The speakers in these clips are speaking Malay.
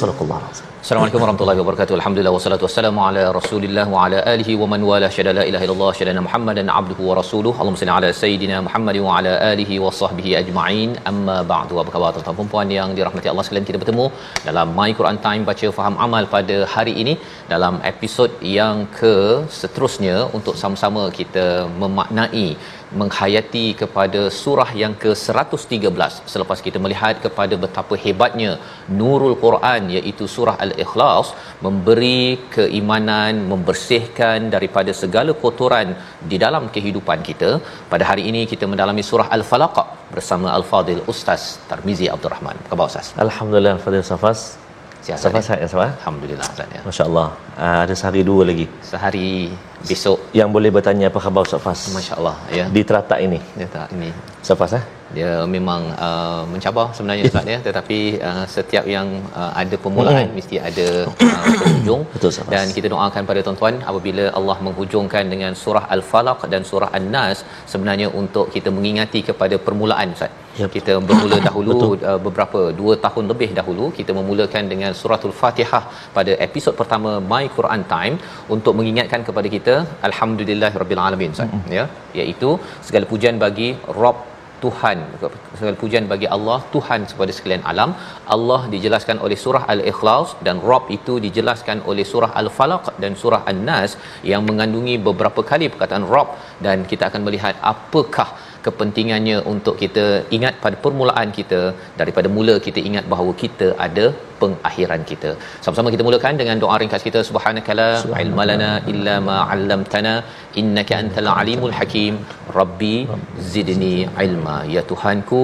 sallallahu alaihi wasallam. Assalamualaikum warahmatullahi wabarakatuh. Alhamdulillah wassalatu wassalamu ala Rasulillah wa ala alihi wa man wala syada la ilaha illallah syada Muhammadan abduhu wa rasuluh. Allahumma salli ala sayidina Muhammad wa ala alihi wa sahbihi ajma'in. Amma ba'du. Apa khabar tuan-tuan dan puan yang dirahmati Allah sekalian kita bertemu dalam My Quran Time baca faham amal pada hari ini dalam episod yang ke seterusnya untuk sama-sama kita memaknai menghayati kepada surah yang ke-113 selepas kita melihat kepada betapa hebatnya nurul Quran iaitu surah al-ikhlas memberi keimanan membersihkan daripada segala kotoran di dalam kehidupan kita pada hari ini kita mendalami surah al-falaq bersama al-fadil ustaz Tarmizi Abdul Rahman. Apa khabar ustaz? Alhamdulillah Fadil Safas sihat Ustaz? sihat ya? Safas alhamdulillah ustaz ya. Masya Allah uh, Ada sehari dua lagi. Sehari besok. Yang boleh bertanya apa khabar Ustaz Fas? masya-Allah ya. Di teratak ini. Ya tak ini. Ustaz Fas eh? dia memang uh, mencabar sebenarnya Ustaz ya. Tetapi uh, setiap yang uh, ada permulaan Mm-mm. mesti ada uh, penghujung. Betul, Ustaz. dan kita doakan pada tuan-tuan apabila Allah menghujungkan dengan surah al-falaq dan surah an-nas sebenarnya untuk kita mengingati kepada permulaan Ustaz Yep. kita bermula dahulu uh, beberapa dua tahun lebih dahulu kita memulakan dengan suratul Fatihah pada episod pertama My Quran Time untuk mengingatkan kepada kita alhamdulillahirabbil alamin Ustaz ya. Iaitu segala pujian bagi Rabb Tuhan segala pujian bagi Allah Tuhan kepada sekalian alam. Allah dijelaskan oleh surah Al-Ikhlas dan Rabb itu dijelaskan oleh surah Al-Falaq dan surah An-Nas yang mengandungi beberapa kali perkataan Rabb dan kita akan melihat apakah kepentingannya untuk kita ingat pada permulaan kita daripada mula kita ingat bahawa kita ada pengakhiran kita. Sama-sama kita mulakan dengan doa ringkas kita subhanakala ilmalana illa ma 'allamtana innaka antal alimul hakim rabbi zidni ilma ya tuhanku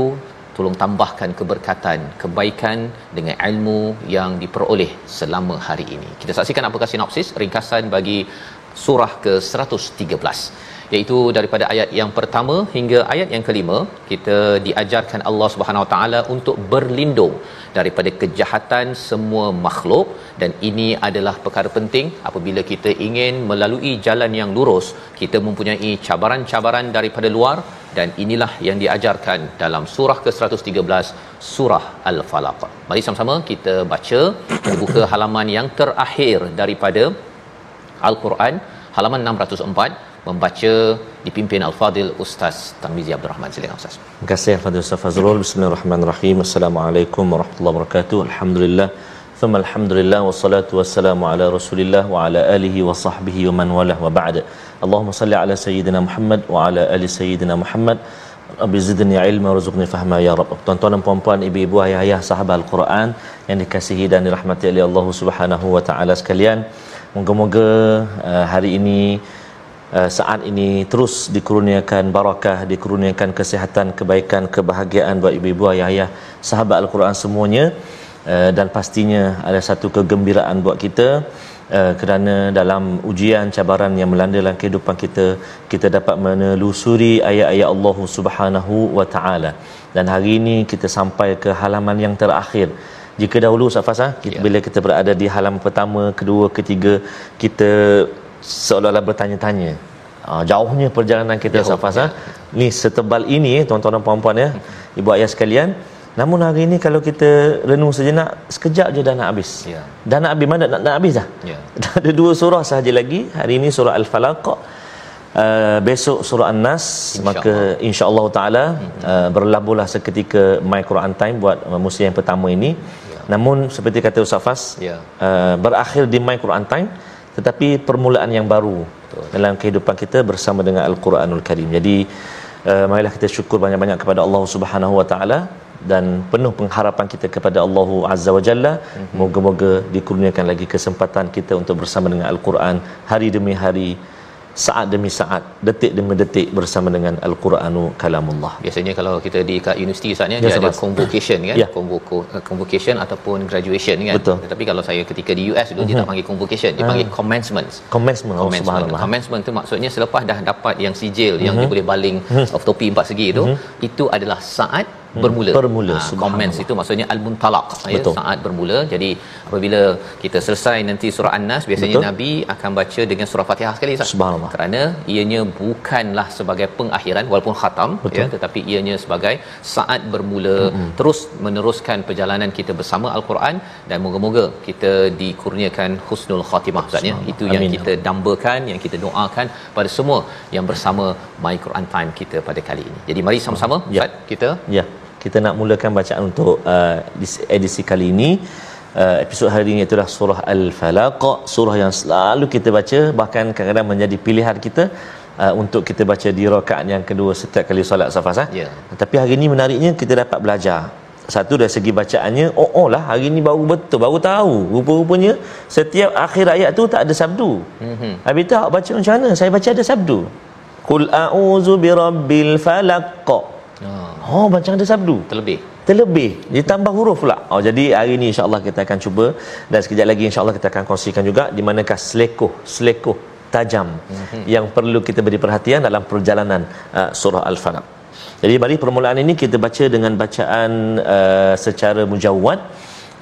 tolong tambahkan keberkatan kebaikan dengan ilmu yang diperoleh selama hari ini. Kita saksikan apakah sinopsis ringkasan bagi surah ke-113 iaitu daripada ayat yang pertama hingga ayat yang kelima kita diajarkan Allah Subhanahu Wa Taala untuk berlindung daripada kejahatan semua makhluk dan ini adalah perkara penting apabila kita ingin melalui jalan yang lurus kita mempunyai cabaran-cabaran daripada luar dan inilah yang diajarkan dalam surah ke-113 surah al-falaq. Mari sama-sama kita baca kita buka halaman yang terakhir daripada Al-Quran halaman 604 membaca dipimpin Al-Fadil Ustaz Tarmizi Abdul Rahman silakan Ustaz. Terima kasih Al-Fadhil Ustaz Fazrul. Bismillahirrahmanirrahim. Assalamualaikum warahmatullahi wabarakatuh. Alhamdulillah. Thumma alhamdulillah wassalatu wassalamu ala Rasulillah wa ala alihi wa sahbihi wa man walah wa ba'da. Allahumma salli ala sayyidina Muhammad wa ala ali sayyidina Muhammad. Rabbi zidni ilma warzuqni fahma ya Rabb. Tuan-tuan dan puan-puan, ibu-ibu, ayah-ayah sahabat Al-Quran yang dikasihi dan dirahmati oleh Allah Subhanahu wa taala sekalian. Moga-moga uh, hari ini Uh, saat ini terus dikurniakan barakah, dikurniakan kesihatan, kebaikan, kebahagiaan buat ibu-ibu, ayah-ayah, sahabat Al-Quran semuanya. Uh, dan pastinya ada satu kegembiraan buat kita kerana dalam ujian cabaran yang melanda dalam kehidupan kita kita dapat menelusuri ayat-ayat Allah Subhanahu wa taala. Dan hari ini kita sampai ke halaman yang terakhir jika dahulu Safas ha, kita, Ya. bila kita berada di halaman pertama, kedua, ketiga kita seolah-olah bertanya-tanya uh, jauhnya perjalanan kita Jauh, Safas ya. ha? ni setebal ini eh, tuan-tuan dan puan-puan ya ibu ayah sekalian namun hari ini kalau kita renung sejenak sekejap je dah nak habis Ya. dah nak habis mana nak, nak habis dah Ya. dah ada dua surah sahaja lagi hari ini surah al-falaq Uh, besok surah An-Nas Insya maka insya-Allah taala uh, berlabuhlah seketika My Quran Time buat uh, musim yang pertama ini. Namun seperti kata Ustaz Fas, Ya. uh, berakhir di My Quran Time tetapi permulaan yang baru Betul. dalam kehidupan kita bersama dengan Al-Quranul Karim. Jadi uh, marilah kita syukur banyak-banyak kepada Allah Subhanahu Wa Taala dan penuh pengharapan kita kepada Allah Azza wa Jalla. Mm-hmm. Moga-moga dikurniakan lagi kesempatan kita untuk bersama dengan Al-Quran hari demi hari saat demi saat, detik demi detik bersama dengan Al-Quranu kalamullah. Biasanya kalau kita di kat universiti Ustaz ya, Ya, dia ada convocation kan, Ya. Convoco, uh, convocation ataupun graduation kan. Betul. Tetapi kalau saya ketika di US dulu dia tak panggil convocation, dia panggil commencements. Commencement, oh, Commencement. subhanallah. Commencement tu maksudnya selepas dah dapat yang sijil yang dia boleh baling of topi empat segi tu, itu adalah saat bermula. Bermula, Ha, commence itu maksudnya al-muntalaq ya, saat bermula. Jadi apabila kita selesai nanti surah An-Nas biasanya Betul. Nabi akan baca dengan surah Fatihah sekali Ustaz. Subhanallah. Kerana ianya bukanlah sebagai pengakhiran walaupun khatam Betul. ya tetapi ianya sebagai saat bermula mm-hmm. terus meneruskan perjalanan kita bersama al-Quran dan moga-moga kita dikurniakan husnul khatimah Ustaz ya. Itu yang Amin. kita dambakan, yang kita doakan pada semua yang bersama My Quran Time kita pada kali ini. Jadi mari sama-sama Ya. Ustaz kita Ya, kita nak mulakan bacaan untuk uh, dis- edisi kali ini. Uh, episod hari ini itulah surah Al-Falaq, surah yang selalu kita baca bahkan kadang-kadang menjadi pilihan kita uh, untuk kita baca di rakaat yang kedua setiap kali solat safas ah. Ya. Tapi hari ini menariknya kita dapat belajar. Satu dari segi bacaannya, oh, oh lah hari ini baru betul, baru tahu. Rupa-rupanya setiap akhir ayat tu tak ada sabdu. Mm-hmm. Habis tu awak baca macam mana? Saya baca ada sabdu. Qul a'udzu birabbil falaq. Oh, Oh, macam ada sabdu. terlebih Terlebih ditambah huruf pula. Oh jadi hari ini insya-Allah kita akan cuba dan sekejap lagi insya-Allah kita akan kongsikan juga di manakah selekoh selekoh tajam mm-hmm. yang perlu kita beri perhatian dalam perjalanan uh, surah Al-Falaq. Jadi mari permulaan ini kita baca dengan bacaan uh, secara mujawwad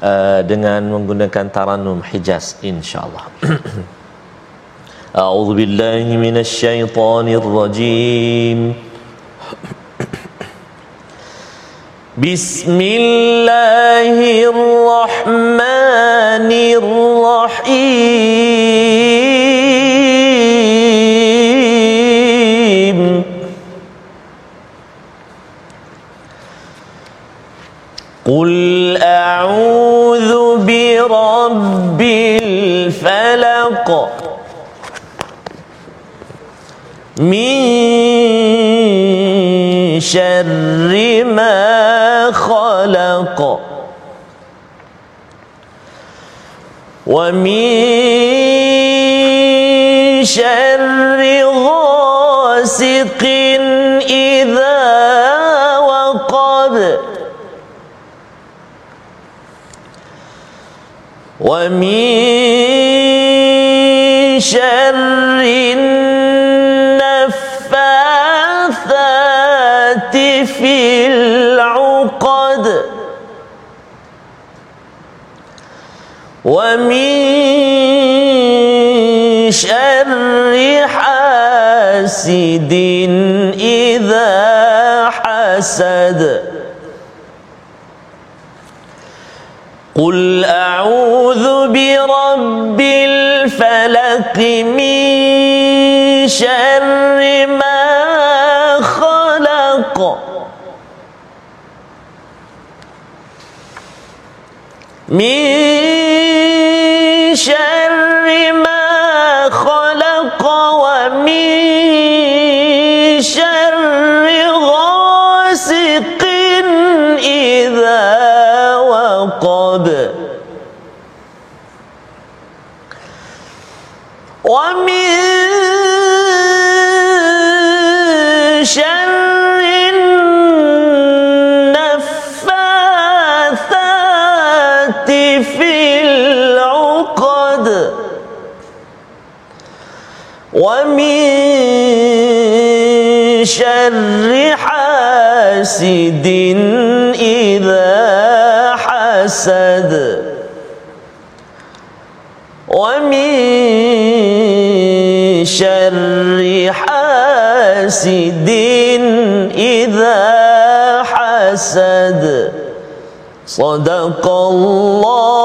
uh, dengan menggunakan taranum Hijaz insya-Allah. A'udzu billahi minasyaitonir rajim. بسم الله الرحمن الرحيم. قل أعوذ برب الفلق من شر ومن حاسد إذا حسد. قل أعوذ برب الفلق من شر ما خلق. من شر ما خلق ومن شر غاسق إذا وقب. ومن شر النفاثات في العقد. ومن شر حاسد إذا حسد. ومن شر حاسد إذا حسد. صدق الله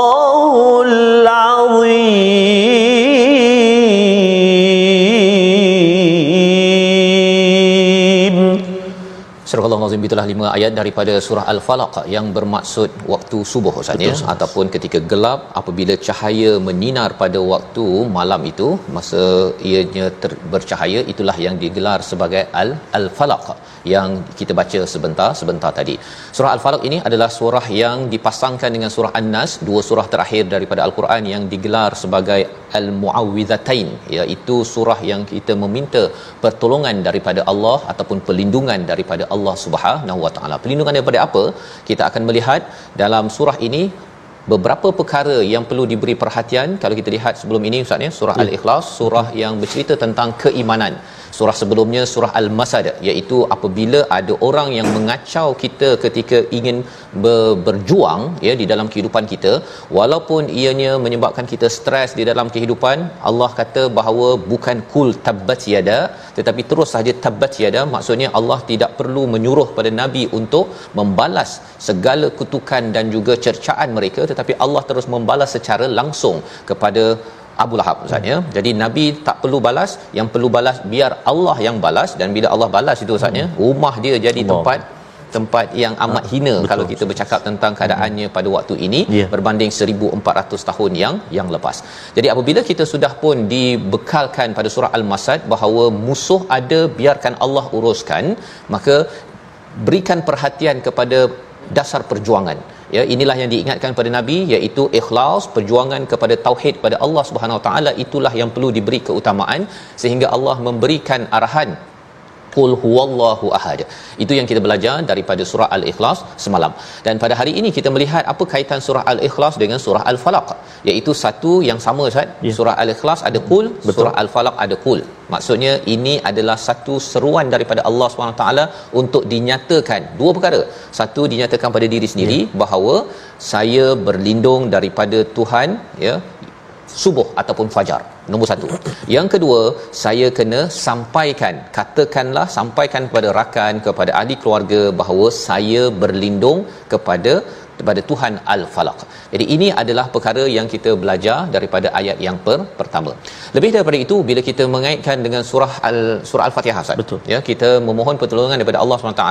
Al-Azim itulah lima ayat daripada surah Al-Falaq yang bermaksud waktu subuh Ustaz ya ataupun ketika gelap apabila cahaya menyinar pada waktu malam itu masa ianya ter- bercahaya itulah yang digelar sebagai Al Al-Falaq yang kita baca sebentar sebentar tadi. Surah Al-Falaq ini adalah surah yang dipasangkan dengan surah An-Nas, dua surah terakhir daripada Al-Quran yang digelar sebagai Al-Muawwidhatain iaitu surah yang kita meminta pertolongan daripada Allah ataupun perlindungan daripada Allah Subhanahu Wa Taala. Perlindungan daripada apa? Kita akan melihat dalam surah ini beberapa perkara yang perlu diberi perhatian kalau kita lihat sebelum ini ustaz ya surah ya. al-ikhlas surah yang bercerita tentang keimanan surah sebelumnya surah al-masad iaitu apabila ada orang yang mengacau kita ketika ingin ber- berjuang ya di dalam kehidupan kita walaupun ianya menyebabkan kita stres di dalam kehidupan Allah kata bahawa bukan kul tabbat yada tetapi terus saja tabbat yada maksudnya Allah tidak perlu menyuruh pada nabi untuk membalas segala kutukan dan juga cercaan mereka tetapi Allah terus membalas secara langsung kepada Abu Lahab Ustaz ya. Jadi Nabi tak perlu balas, yang perlu balas biar Allah yang balas dan bila Allah balas itu Ustaz ya, rumah dia jadi Allah. tempat tempat yang amat ha, hina betul. kalau kita bercakap tentang keadaannya pada waktu ini yeah. berbanding 1400 tahun yang yang lepas. Jadi apabila kita sudah pun dibekalkan pada surah Al-Masad bahawa musuh ada biarkan Allah uruskan, maka berikan perhatian kepada dasar perjuangan ya inilah yang diingatkan pada nabi iaitu ikhlas perjuangan kepada tauhid pada Allah Subhanahu Wa taala itulah yang perlu diberi keutamaan sehingga Allah memberikan arahan qul huwallahu ahad. Itu yang kita belajar daripada surah al-ikhlas semalam. Dan pada hari ini kita melihat apa kaitan surah al-ikhlas dengan surah al-falaq. Iaitu satu yang sama Ustaz. Ya. surah al-ikhlas ada qul surah al-falaq ada qul. Maksudnya ini adalah satu seruan daripada Allah SWT untuk dinyatakan dua perkara. Satu dinyatakan pada diri sendiri ya. bahawa saya berlindung daripada Tuhan ya subuh ataupun fajar. Nombor satu. Yang kedua saya kena sampaikan katakanlah sampaikan kepada rakan kepada ahli keluarga bahawa saya berlindung kepada kepada Tuhan Al-Falaq. Jadi ini adalah perkara yang kita belajar daripada ayat yang per, pertama. Lebih daripada itu bila kita mengaitkan dengan surah Al surah Al-Fatihah Ustaz. Betul. Ya, kita memohon pertolongan daripada Allah SWT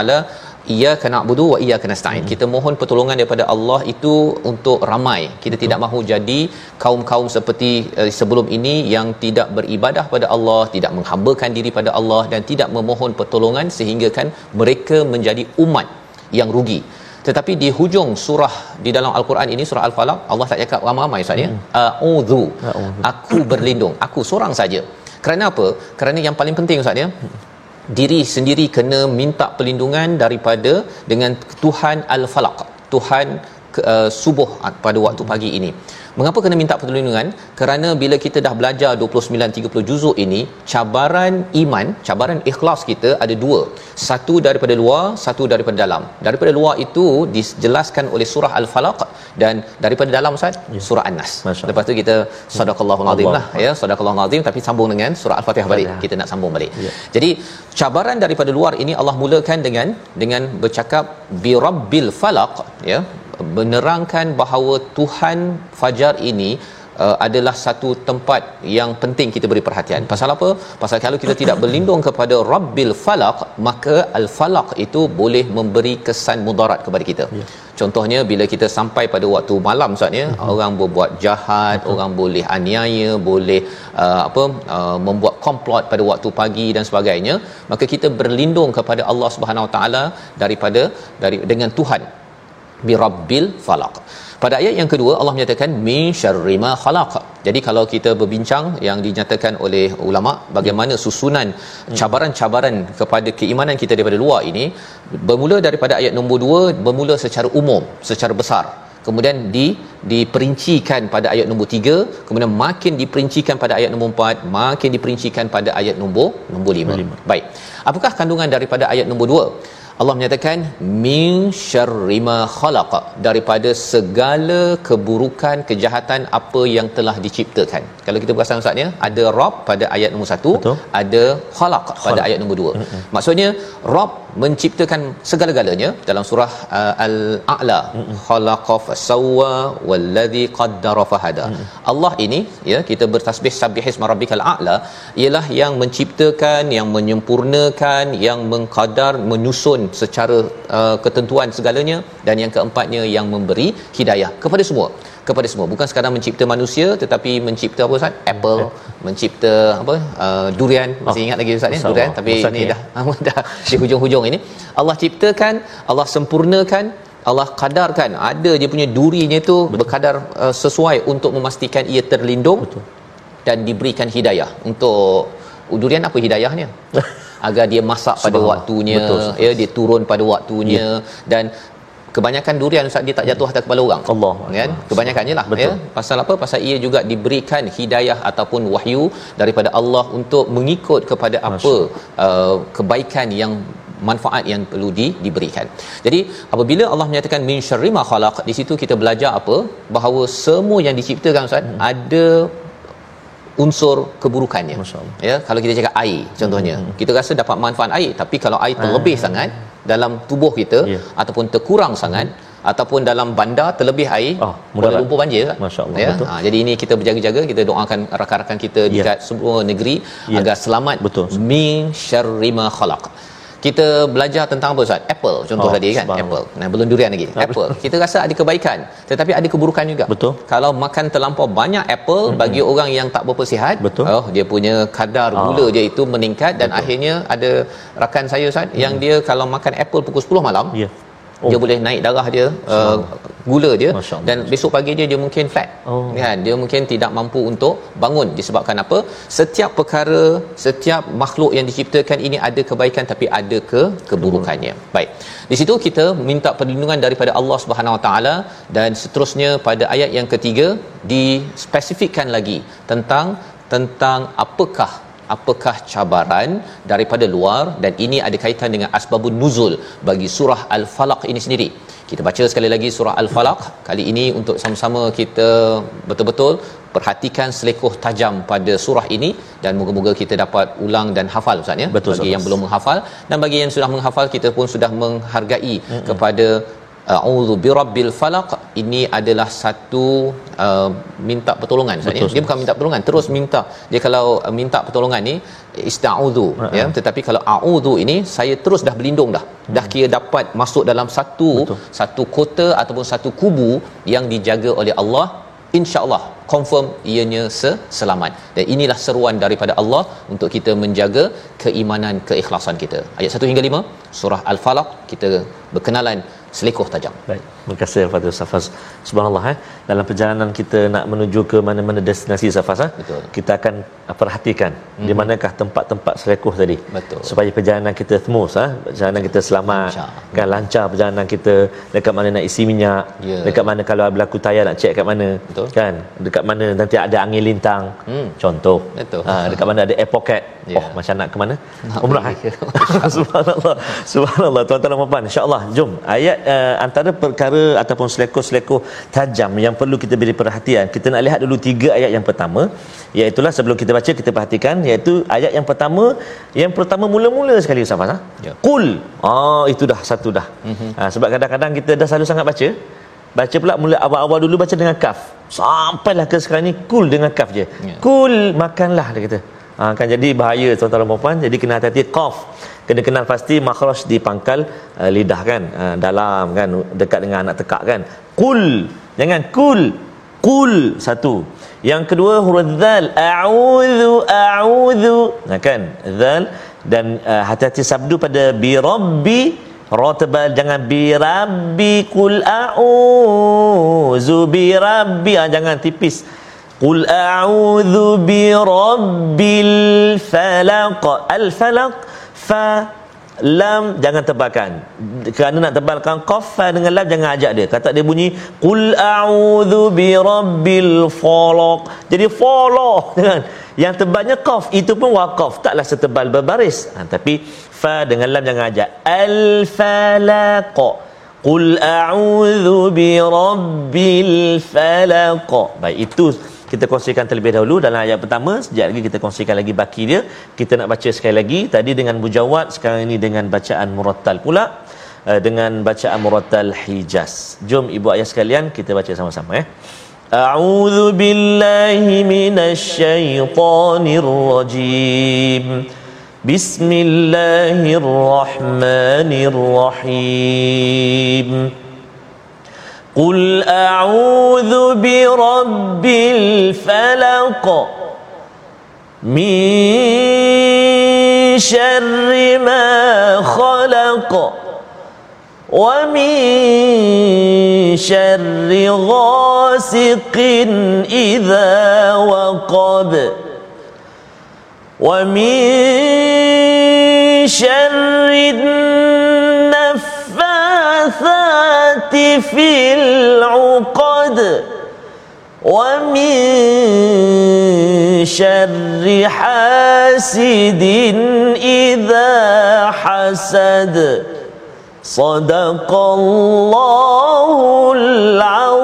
iyyaka na'budu wa iyyaka nasta'in. Hmm. Kita mohon pertolongan daripada Allah itu untuk ramai. Kita Betul. tidak mahu jadi kaum-kaum seperti uh, sebelum ini yang tidak beribadah pada Allah, tidak menghambakan diri pada Allah dan tidak memohon pertolongan sehingga kan mereka menjadi umat yang rugi. Tetapi di hujung surah di dalam al-Quran ini surah al-Falaq Allah tak cakap ramai-ramai Ustaz ya. Hmm. A'udzu. Aku berlindung. Aku seorang saja. Kerana apa? Kerana yang paling penting Ustaz ya. Hmm diri sendiri kena minta perlindungan daripada dengan Tuhan Al-Falaq Tuhan uh, subuh pada waktu pagi ini Mengapa kena minta perlindungan? Kerana bila kita dah belajar 29 30 juzuk ini, cabaran iman, cabaran ikhlas kita ada dua. Satu daripada luar, satu daripada dalam. Daripada luar itu dijelaskan oleh surah Al-Falaq dan daripada dalam Ustaz, ya. surah An-Nas. Lepas tu kita sadaqallahu azim lah ya, sadaqallahu azim tapi sambung dengan surah Al-Fatihah balik. Kita nak sambung balik. Ya. Jadi cabaran daripada luar ini Allah mulakan dengan dengan bercakap bi rabbil falaq ya menerangkan bahawa Tuhan Fajar ini uh, adalah satu tempat yang penting kita beri perhatian. Pasal apa? Pasal kalau kita tidak berlindung kepada Rabbil Falaq, maka Al-Falaq itu boleh memberi kesan mudarat kepada kita. Ya. Contohnya bila kita sampai pada waktu malam saatnya uh-huh. Mhm. orang berbuat jahat, uh-huh. orang boleh aniaya, boleh uh, apa uh, membuat komplot pada waktu pagi dan sebagainya, maka kita berlindung kepada Allah Subhanahu Wa Taala daripada dari dengan Tuhan bi rabbil falaq. Pada ayat yang kedua Allah menyatakan min syarri ma khalaq. Jadi kalau kita berbincang yang dinyatakan oleh ulama bagaimana susunan cabaran-cabaran kepada keimanan kita daripada luar ini bermula daripada ayat nombor 2 bermula secara umum secara besar. Kemudian di diperincikan pada ayat nombor 3 kemudian makin diperincikan pada ayat nombor 4 makin diperincikan pada ayat nombor nombor 5 baik. Apakah kandungan daripada ayat nombor 2 Allah menyatakan min syarri ma khalaq daripada segala keburukan kejahatan apa yang telah diciptakan. Kalau kita perasan ustaz ya, ada Rabb pada ayat nombor 1, ada khalaq pada ayat nombor 2. Mm-hmm. Maksudnya Rabb menciptakan segala-galanya dalam surah uh, al-a'la. Khalaqa fasawwa wallazi qaddara fahada Allah ini ya kita bertasbih sabbihisma rabbikal a'la ialah yang menciptakan yang menyempurnakan yang mengkadar menyusun secara uh, ketentuan segalanya. Dan yang keempatnya yang memberi hidayah kepada semua kepada semua. Bukan sekadar mencipta manusia tetapi mencipta apa Ustaz? Apple mencipta apa uh, durian. Masih ingat lagi Ustaz ni? Durian tapi Ustaz ini ni, dah dah di hujung-hujung ini. Allah ciptakan Allah sempurnakan Allah kadarkan ada dia punya durinya tu Betul. berkadar uh, sesuai untuk memastikan ia terlindung Betul. dan diberikan hidayah. Untuk uh, durian apa hidayahnya? Agar dia masak pada waktunya Betul, ya dia turun pada waktunya ya. dan kebanyakan durian ustaz dia tak jatuh atas kepala orang Allah kan kebanyakannya lah ya pasal apa pasal ia juga diberikan hidayah ataupun wahyu daripada Allah untuk mengikut kepada apa uh, kebaikan yang manfaat yang perlu di, diberikan. Jadi apabila Allah menyatakan min syarri ma khalaq di situ kita belajar apa bahawa semua yang diciptakan ustaz hmm. ada unsur keburukannya. Ya, kalau kita cakap air contohnya, hmm. kita rasa dapat manfaat air, tapi kalau air terlebih hmm. sangat dalam tubuh kita yeah. ataupun terkurang sangat hmm ataupun dalam bandar terlebih air oh, boleh lumpur banjir masyaallah ya? ha, jadi ini kita berjaga-jaga kita doakan rakan-rakan kita yeah. dekat semua negeri yeah. agar selamat betul min syarri ma khalaq kita belajar tentang apa Ustaz? Apple contoh oh, tadi kan? Apple. Nah, belum durian lagi. Apple. Kita rasa ada kebaikan, tetapi ada keburukan juga. Betul. Kalau makan terlampau banyak apple mm-hmm. bagi orang yang tak berapa sihat, Betul. oh dia punya kadar gula oh. dia itu meningkat dan Betul. akhirnya ada rakan saya Ustaz mm. yang dia kalau makan apple pukul 10 malam, yeah oh. dia boleh naik darah dia uh, gula dia. Dan besok pagi dia dia mungkin flat. Oh. kan? Dia mungkin tidak mampu untuk bangun. Disebabkan apa? Setiap perkara setiap makhluk yang diciptakan ini ada kebaikan tapi ada ke keburukannya. Hmm. baik. Di situ kita minta perlindungan daripada Allah Subhanahu Wa Taala dan seterusnya pada ayat yang ketiga dispesifikkan lagi tentang tentang apakah apakah cabaran daripada luar dan ini ada kaitan dengan asbabun nuzul bagi surah al-falaq ini sendiri? Kita baca sekali lagi surah al-falaq. Kali ini untuk sama-sama kita betul-betul perhatikan selekoh tajam pada surah ini dan moga-moga kita dapat ulang dan hafal ustaz ya? Betul, bagi yang belum menghafal dan bagi yang sudah menghafal kita pun sudah menghargai mm-hmm. kepada a'udzu birabbil falaq. Ini adalah satu uh, minta pertolongan. Sebenarnya dia bukan minta pertolongan terus minta. Dia kalau uh, minta pertolongan ni ista'udzu uh-huh. ya. tetapi kalau a'udzu ini saya terus dah berlindung dah. Hmm. dah kira dapat masuk dalam satu Betul. satu kota ataupun satu kubu yang dijaga oleh Allah insyaallah confirm ianya selamat. Dan inilah seruan daripada Allah untuk kita menjaga keimanan keikhlasan kita. Ayat 1 hingga 5 surah al-falaq. Kita berkenalan selekoh tajam. Baik. Terima kasih kepada Safas. Subhanallah eh dalam perjalanan kita nak menuju ke mana-mana destinasi Safas eh Betul. kita akan perhatikan mm-hmm. di mhm. manakah tempat-tempat selekoh tadi. Betul. Supaya perjalanan kita smooth eh perjalanan kita selamat lancar. kan lancar perjalanan kita dekat mana nak isi minyak, yeah. dekat mana kalau berlaku tayar nak cek kat mana. Betul. Kan? Dekat mana nanti ada angin lintang. Mm. Contoh. Betul. Ha, dekat mana ada air pocket. Yeah. Oh, macam nak ke mana? Umrah. Eh? Subhanallah. Subhanallah. Tuan-tuan dan puan-puan, insya-Allah jom ayat uh, antara perkara ataupun selekoh-selekoh tajam yang perlu kita beri perhatian. Kita nak lihat dulu tiga ayat yang pertama, iaitu sebelum kita baca kita perhatikan iaitu ayat yang pertama, yang pertama mula-mula sekali Ustaz ha? Ya. Qul. Ah itu dah satu dah. Mm-hmm. Ha, sebab kadang-kadang kita dah selalu sangat baca. Baca pula mula awal-awal dulu baca dengan kaf. Sampailah ke sekarang ni kul dengan kaf je. Ya. Kul makanlah dia kata. Ha, kan jadi bahaya tuan-tuan dan puan jadi kena hati-hati qaf kena kenal pasti makhraj di pangkal uh, lidah kan uh, dalam kan dekat dengan anak tekak kan. Kul jangan kul kul satu. Yang kedua huruf zal a'udzu a'udzu nah kan zal. Dan uh, hati-hati sabdu pada bi rabbi ra tebal jangan bi rabbi kul a'udzu bi rabbi. Ah, jangan tipis. Qul a'udzu bi rabbil falaq. Al falaq fa lam jangan tebalkan. Kerana nak tebalkan qaf fa dengan lam jangan ajak dia. Kata dia bunyi qul a'udzu bi rabbil falaq. Jadi falaq kan? Yang tebalnya qaf itu pun waqaf taklah setebal berbaris. Ha, tapi fa dengan lam jangan ajak. Al falaq qul a'udzu bi rabbil falaq. Baik itu kita kongsikan terlebih dahulu dalam ayat pertama sejak lagi kita kongsikan lagi baki dia kita nak baca sekali lagi tadi dengan mujawad sekarang ini dengan bacaan murattal pula uh, dengan bacaan murattal hijaz jom ibu ayah sekalian kita baca sama-sama ya eh. أعوذ بالله من الشيطان الرجيم بسم الله الرحمن الرحيم قل أعوذ برب الفلق من شر ما خلق ومن شر غاسق إذا وقب ومن شر النفاثات في العقد ومن شر حاسد إذا حسد. صدق الله العظيم.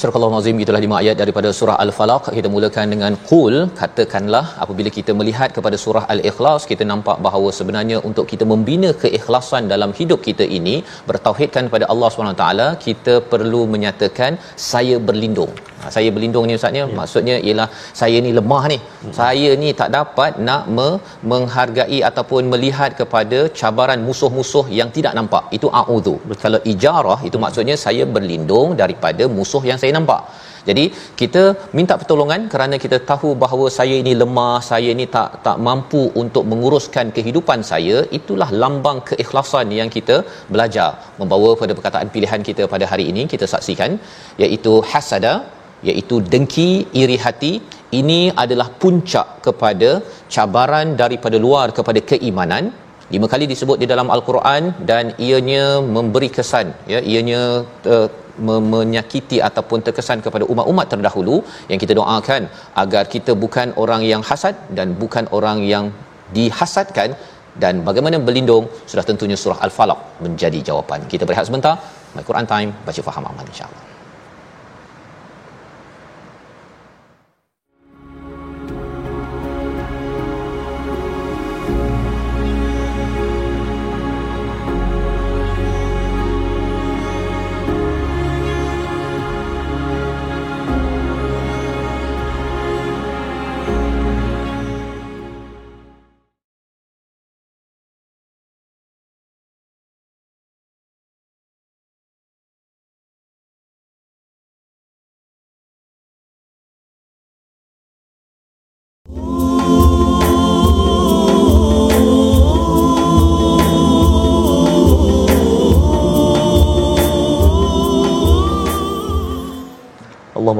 Surah Al-Azim itulah lima ayat daripada surah Al-Falaq. Kita mulakan dengan qul, katakanlah apabila kita melihat kepada surah Al-Ikhlas, kita nampak bahawa sebenarnya untuk kita membina keikhlasan dalam hidup kita ini, bertauhidkan kepada Allah SWT, kita perlu menyatakan saya berlindung. Ha, saya berlindung ni ustaznya ya. maksudnya ialah saya ni lemah ni. Hmm. Saya ni tak dapat nak me- menghargai ataupun melihat kepada cabaran musuh-musuh yang tidak nampak. Itu a'udzu. Kalau ijarah itu maksudnya saya berlindung daripada musuh yang saya saya nampak. Jadi kita minta pertolongan kerana kita tahu bahawa saya ini lemah, saya ini tak tak mampu untuk menguruskan kehidupan saya. Itulah lambang keikhlasan yang kita belajar membawa pada perkataan pilihan kita pada hari ini kita saksikan iaitu hasada iaitu dengki iri hati ini adalah puncak kepada cabaran daripada luar kepada keimanan lima kali disebut di dalam al-Quran dan ianya memberi kesan ya ianya uh, menyakiti ataupun terkesan kepada umat-umat terdahulu yang kita doakan agar kita bukan orang yang hasad dan bukan orang yang dihasadkan dan bagaimana berlindung sudah tentunya surah al-falaq menjadi jawapan. Kita berehat sebentar my Quran time baca faham amal insyaallah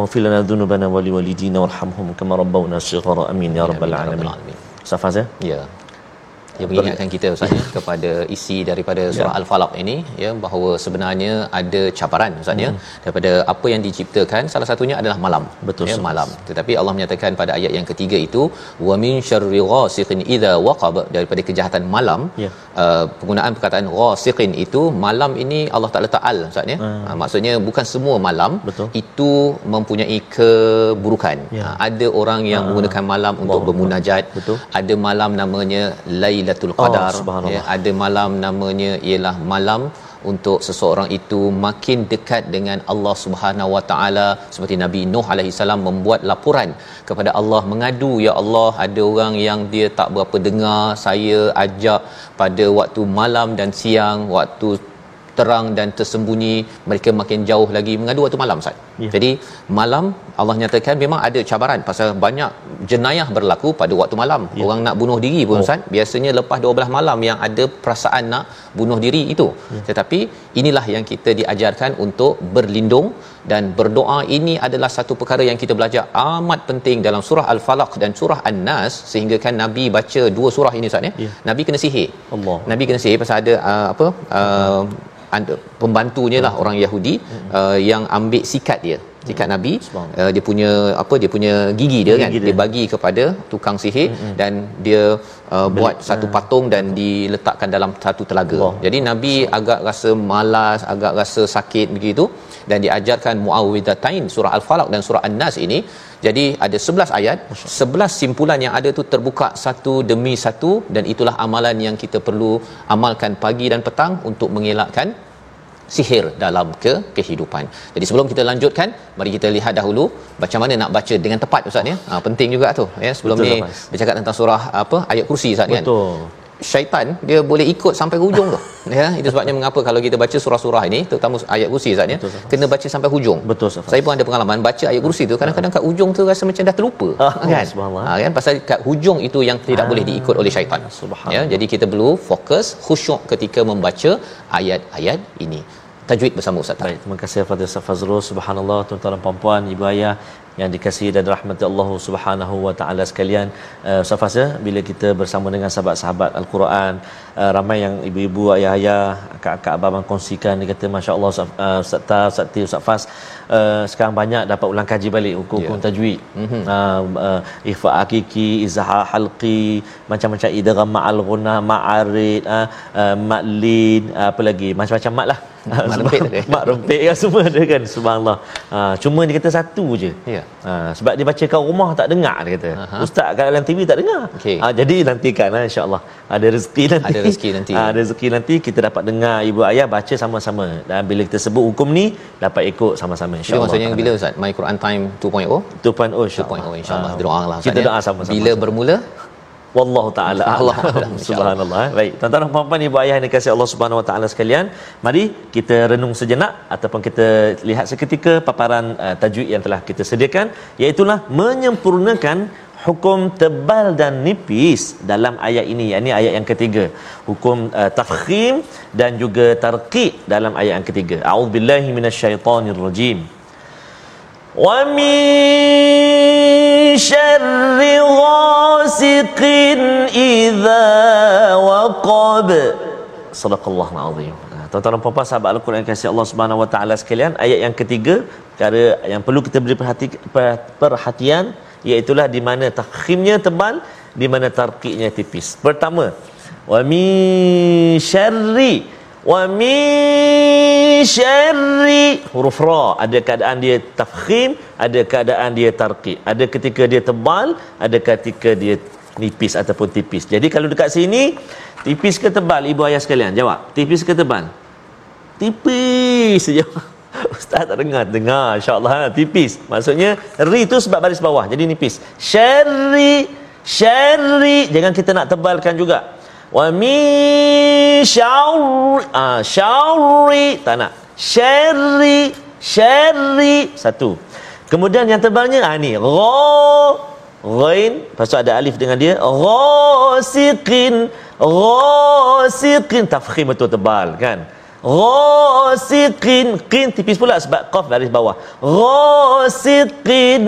اللهم اغفر لنا ذنوبنا ولوالدينا وارحمهم كما ربونا صغارا. آمين يا رب العالمين. Safaz ya? Ya yang mengingatkan kita ustaz ya kepada isi daripada surah ya. al-falaq ini ya bahawa sebenarnya ada cabaran ustaz ya hmm. daripada apa yang diciptakan salah satunya adalah malam betul ya, malam tetapi Allah menyatakan pada ayat yang ketiga itu wa min syarri ghasiqin idza waqab daripada kejahatan malam ya. uh, penggunaan perkataan ghasiqin itu malam ini Allah Taala ta'al ustaz ya hmm. uh, maksudnya bukan semua malam betul. itu mempunyai keburukan ya. uh, ada orang yang uh, menggunakan malam untuk bermunajat betul. ada malam namanya lail Lailatul Qadar. oh, ya ada malam namanya ialah malam untuk seseorang itu makin dekat dengan Allah Subhanahu Wa Taala. Seperti Nabi Nuh alaihi salam membuat laporan kepada Allah mengadu ya Allah ada orang yang dia tak berapa dengar saya ajak pada waktu malam dan siang waktu terang dan tersembunyi mereka makin jauh lagi mengadu waktu malam Ustaz. Ya. Jadi malam Allah nyatakan memang ada cabaran pasal banyak jenayah berlaku pada waktu malam. Ya. Orang nak bunuh diri pun oh. Ustaz, biasanya lepas 12 malam yang ada perasaan nak bunuh diri itu. Ya. Tetapi inilah yang kita diajarkan untuk berlindung dan berdoa ini adalah satu perkara yang kita belajar amat penting dalam surah Al-Falaq dan surah An-Nas sehingga kan Nabi baca dua surah ini Ustaz ya. ya. Nabi kena sihir. Allah. Nabi kena sihir pasal ada uh, apa uh, pembantunya lah orang Yahudi hmm. uh, yang ambil sikat dia sikat nabi uh, dia punya apa dia punya gigi dia gigi kan dia. dia bagi kepada tukang sihir hmm. dan dia uh, buat Belik, satu patung dan diletakkan dalam satu telaga Allah. jadi nabi agak rasa malas agak rasa sakit begitu dan diajarkan muawwidatain surah al-falaq dan surah an-nas ini jadi ada 11 ayat 11 simpulan yang ada tu terbuka satu demi satu dan itulah amalan yang kita perlu amalkan pagi dan petang untuk mengelakkan sihir dalam ke kehidupan. Jadi sebelum kita lanjutkan, mari kita lihat dahulu macam mana nak baca dengan tepat ustaz ya. Ha, penting juga tu ya. Sebelum Betul, ni bercakap tentang surah apa ayat kursi ustaz kan. Syaitan dia boleh ikut sampai hujung tu. Ya itu sebabnya mengapa kalau kita baca surah-surah ini terutama ayat kursi Ustaz ya kena baca sampai hujung. Betul Ustaz. Saya pun ada pengalaman baca ayat kursi tu kadang-kadang kat hujung tu rasa macam dah terlupa ah, kan? Ha, kan? Pasal kat hujung itu yang tidak ah, boleh diikut oleh syaitan. Ya jadi kita perlu fokus khusyuk ketika membaca ayat-ayat ini tajwid bersama Ustaz. Baik, terima kasih kepada Ustaz Fazrul. Subhanallah, tuan-tuan dan puan-puan, ibu ayah yang dikasihi dan rahmati Allah Subhanahu wa taala sekalian. Uh, Ustaz Faz, ya, bila kita bersama dengan sahabat-sahabat Al-Quran, uh, ramai yang ibu-ibu, ayah-ayah, akak-akak abang kongsikan dia kata masya-Allah Ustaz uh, Ustaz Ta, Ustaz Ti, Ustaz Faz uh, sekarang banyak dapat ulang kaji balik hukum-hukum yeah. tajwid. Mm-hmm. Uh, uh, ifa hakiki, izhar halqi, macam-macam idgham ma'al ghunna, ma'arid, uh, uh, ma'lin, uh, apa lagi? Macam-macam mat lah. Mak rempit ada mak rempit kan semua ada kan subhanallah. Ha, cuma dia kata satu je. Ya. Ha, sebab dia baca kat rumah tak dengar dia kata. Uh-huh. ustaz kat dalam TV tak dengar. Okay. ha, jadi nantikan lah insyaallah. Ada rezeki nanti. Ada rezeki nanti. Ha, ada rezeki nanti kita dapat dengar ibu ayah baca sama-sama. Dan bila kita sebut hukum ni dapat ikut sama-sama insyaallah. maksudnya bila ustaz? My Quran time 2.0 2.0 insyaallah. 2.0 insyaallah. Ha. doa lah kita ya. doa sama-sama. Bila bermula wallahu taala Allah. Subhanallah eh. baik tuan-tuan dan puan-puan ibu ayah yang dikasihi Allah Subhanahu wa taala sekalian mari kita renung sejenak ataupun kita lihat seketika paparan uh, tajwid yang telah kita sediakan iaitu menyempurnakan hukum tebal dan nipis dalam ayat ini yakni ayat yang ketiga. Hukum uh, tafkhim dan juga tarqiq dalam ayat yang ketiga. A'udzubillahi minasyaitonirrajim wa min syarri ghasiqin idza waqab sadaqallahu alazim Tuan-tuan dan puan-puan sahabat Al-Quran kasih Allah Subhanahu wa taala sekalian ayat yang ketiga perkara yang perlu kita beri perhati, perhatian iaitu di mana takhimnya tebal di mana tarqiqnya tipis. Pertama wa min syarri wa min syarri. Huruf ra ada keadaan dia tafkhim ada keadaan dia tarqiq ada ketika dia tebal ada ketika dia nipis ataupun tipis. Jadi kalau dekat sini tipis ke tebal? Ibu ayah sekalian jawab. Tipis ke tebal? Tipis saja Ustaz tak dengar. Dengar insyaallah ha, tipis. Maksudnya ri tu sebab baris bawah jadi nipis. Syarri syarri. Jangan kita nak tebalkan juga wa min syarri ah tak nak. Syarri syarri satu. Kemudian yang tebalnya ah ni. Gha ghain. Pasal ada alif dengan dia. Ghasiqin ghasiqin tafkhim betul tebal kan? Ghasiqin qin tipis pula sebab qaf baris bawah. Ghasiqin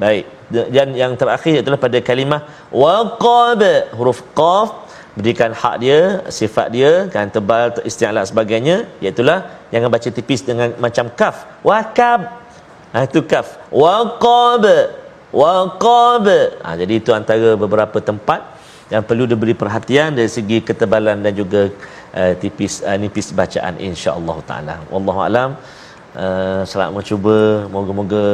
baik. Dan yang terakhir itulah pada kalimah waqab. Huruf qaf berikan hak dia sifat dia kan tebal isti'la sebagainya iaitu jangan baca tipis dengan macam kaf waqab ha, itu kaf waqab waqab ha, jadi itu antara beberapa tempat yang perlu diberi perhatian dari segi ketebalan dan juga uh, tipis uh, nipis bacaan insya-Allah taala. Wallahu alam. Uh, selamat mencuba. Moga-moga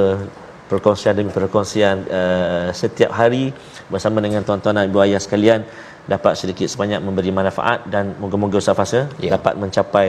perkongsian demi perkongsian uh, setiap hari bersama dengan tuan-tuan dan ibu ayah sekalian dapat sedikit sebanyak memberi manfaat dan moga-moga Ustaz Fasa yeah. dapat mencapai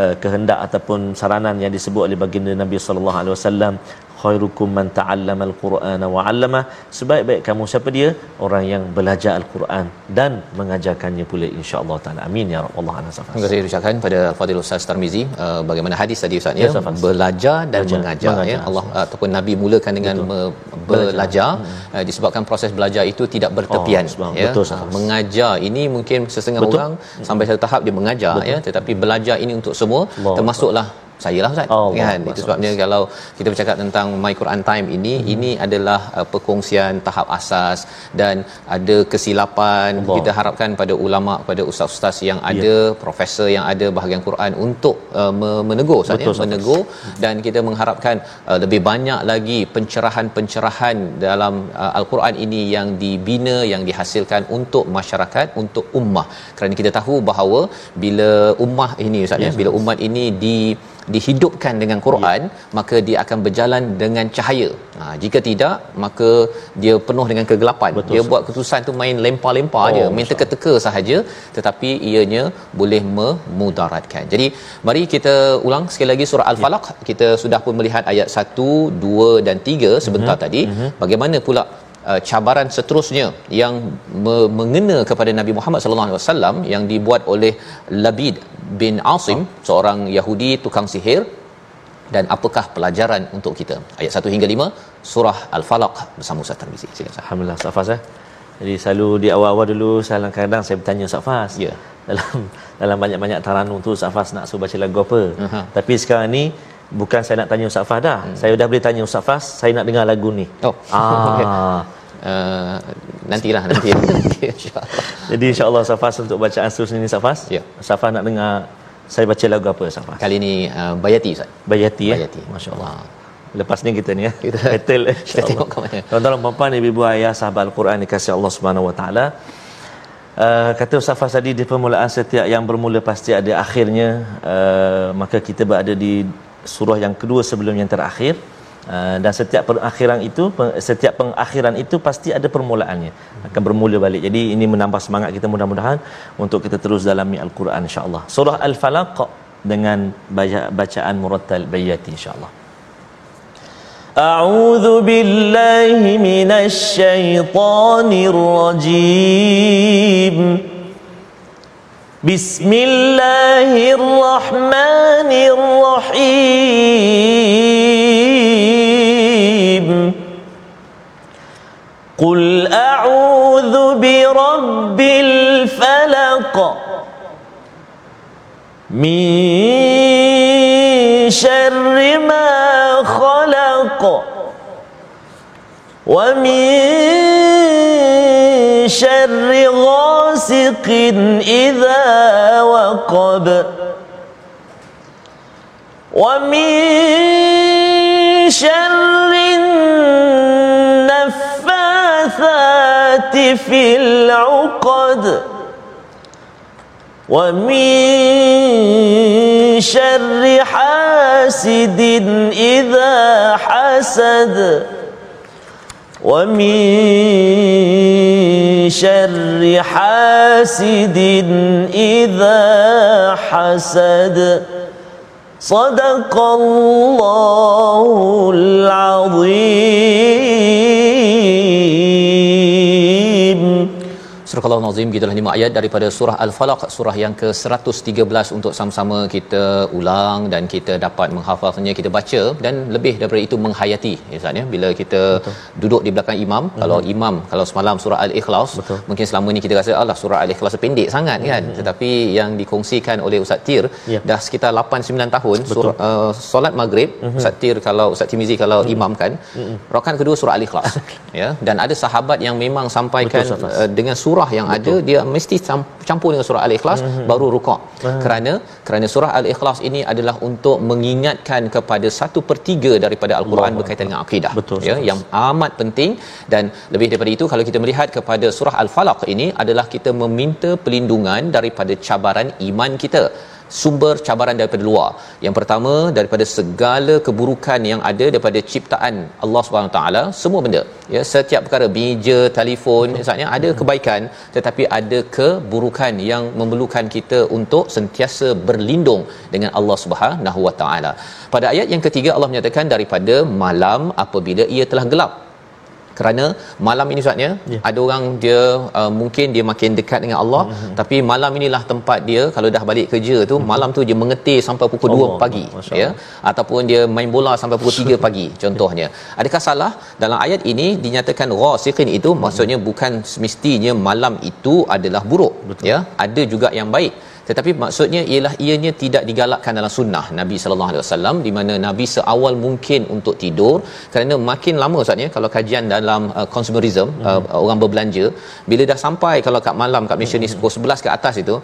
uh, kehendak ataupun saranan yang disebut oleh baginda Nabi sallallahu alaihi wasallam khairukum man ta'allama al-Qur'ana wa 'allama sebaik-baik kamu siapa dia? Orang yang belajar al-Quran dan mengajarkannya pula insya-Allah taala. Amin ya rabbal alamin. Terima kasih ucapkan pada Fadil Ustaz Tarmizi. Uh, bagaimana hadis tadi Ustaz? Ya, ya belajar dan belajar, mengajar, mengajar. Ya Allah uh, ataupun nabi mulakan dengan me- belajar. hmm. uh, disebabkan proses belajar itu tidak bertepian oh, ya. betul, uh, mengajar ini mungkin setengah orang hmm. sampai satu tahap dia mengajar betul. ya. Tetapi belajar ini untuk semua Allah termasuklah saya lah Ustaz Oh, kan Allah, itu sebabnya kalau kita bercakap tentang My Quran Time ini hmm. ini adalah uh, perkongsian tahap asas dan ada kesilapan Allah. kita harapkan pada ulama pada ustaz-ustaz yang Ya. ada profesor yang ada bahagian Quran untuk uh, me- menegur Ustaz ya Betul, Ustaz. menegur dan kita mengharapkan uh, lebih banyak lagi pencerahan-pencerahan dalam uh, al-Quran ini yang dibina yang dihasilkan untuk masyarakat untuk ummah kerana kita tahu bahawa bila ummah ini ustaz ya bila umat ini di dihidupkan dengan Quran ya. maka dia akan berjalan dengan cahaya. Ha, jika tidak maka dia penuh dengan kegelapan. Betul, dia Ustaz. buat keputusan tu main lempar-lempar Oh, je, main teka-teka sahaja tetapi ianya boleh memudaratkan. Jadi mari kita ulang sekali lagi surah Al-Falaq. Ya. Kita sudah pun melihat ayat 1, 2 dan 3 sebentar uh-huh. tadi. Uh-huh. Bagaimana pula uh, cabaran seterusnya yang me- mengena kepada Nabi Muhammad sallallahu alaihi wasallam yang dibuat oleh Labid bin Asim oh. seorang Yahudi tukang sihir dan apakah pelajaran untuk kita ayat 1 hingga 5 surah al-falaq bersama Ustaz Tarmizi silakan Alhamdulillah Ustaz Fas eh. Jadi selalu di awal-awal dulu saya kadang saya bertanya Ustaz Fas. Ya. Dalam dalam banyak-banyak taranum tu Ustaz Fas nak suruh baca lagu apa. Aha. Tapi sekarang ni bukan saya nak tanya Ustaz Fas dah. Hmm. Saya dah boleh tanya Ustaz Fas, saya nak dengar lagu ni. oh okey Ah. Uh, nantilah nanti nanti insyaallah Jadi insya-Allah Ustaz Fas untuk bacaan seterusnya ni Ustaz Fas. Ya. Ustaz Fas nak dengar saya baca lagu apa Ustaz Fas? kali ni uh, bayati Ustaz Bayati eh. bayati Masya-Allah. Ah. Lepas ni kita ni ya. Kita- Battle eh. kita tengok ke mana. Tuan-tuan dan puan ibu-ibu ayah sahabat Al-Quran dikasihi Allah Subhanahu Wa Taala. Uh, kata Ustaz Fas tadi di permulaan setiap yang bermula pasti ada akhirnya uh, maka kita berada di surah yang kedua sebelum yang terakhir uh, dan setiap perakhiran itu pe- setiap pengakhiran itu pasti ada permulaannya akan bermula balik jadi ini menambah semangat kita mudah-mudahan untuk kita terus dalami Al-Quran insya-Allah surah Al-Falaq dengan baca- bacaan murattal bayati insya-Allah أعوذ بالله من الشيطان الرجيم بسم الله الرحمن الرحيم قل أعوذ برب الفلق من شر ما خلق ومن شر غاسق إذا وقب ومن في العقد ومن شر حاسد إذا حسد ومن شر حاسد إذا حسد صدق الله العظيم Surah Al-Nazim gitulah lima ayat daripada surah Al-Falaq surah yang ke-113 untuk sama-sama kita ulang dan kita dapat menghafalnya kita baca dan lebih daripada itu menghayati ya Ustaz ya bila kita Betul. duduk di belakang imam hmm. kalau imam kalau semalam surah Al-Ikhlas Betul. mungkin selama ni kita rasa alah surah Al-Ikhlas pendek sangat kan hmm. tetapi yang dikongsikan oleh Ustaz Tir Ya. dah sekitar 8 9 tahun surah uh, solat maghrib hmm. Ustaz Tir kalau Ustaz Timizi kalau hmm. imam kan hmm. rakaat kedua surah Al-Ikhlas ya dan ada sahabat yang memang sampaikan Betul, uh, dengan surah yang Betul. ada dia mesti cam- campur dengan surah al-ikhlas mm-hmm. baru rukuk mm-hmm. kerana kerana surah al-ikhlas ini adalah untuk mengingatkan kepada satu per tiga daripada al-Quran Allah berkaitan dengan akidah Betul, ya yang amat penting dan lebih daripada itu kalau kita melihat kepada surah al-falaq ini adalah kita meminta perlindungan daripada cabaran iman kita sumber cabaran daripada luar. Yang pertama daripada segala keburukan yang ada daripada ciptaan Allah Subhanahu taala, semua benda. Ya, setiap perkara meja, telefon, misalnya ada kebaikan tetapi ada keburukan yang memerlukan kita untuk sentiasa berlindung dengan Allah Subhanahu taala. Pada ayat yang ketiga Allah menyatakan daripada malam apabila ia telah gelap kerana malam ini Ustaz ya Ya. ada orang dia uh, mungkin dia makin dekat dengan Allah mm-hmm. tapi malam inilah tempat dia kalau dah balik kerja tu mm-hmm. malam tu dia mengetir sampai pukul Allah, 2 pagi Masya ya ataupun dia main bola sampai pukul 3 pagi contohnya adakah salah dalam ayat ini dinyatakan ghasiqin itu maksudnya bukan semestinya malam itu adalah buruk Betul. ya ada juga yang baik tetapi maksudnya ialah ianya tidak digalakkan dalam sunnah Nabi sallallahu alaihi wasallam di mana Nabi seawal mungkin untuk tidur. Kerana makin lama Ustaz ya kalau kajian dalam uh, consumerism hmm. uh, orang berbelanja bila dah sampai kalau kat malam kat Malaysia ni pukul 11 ke atas itu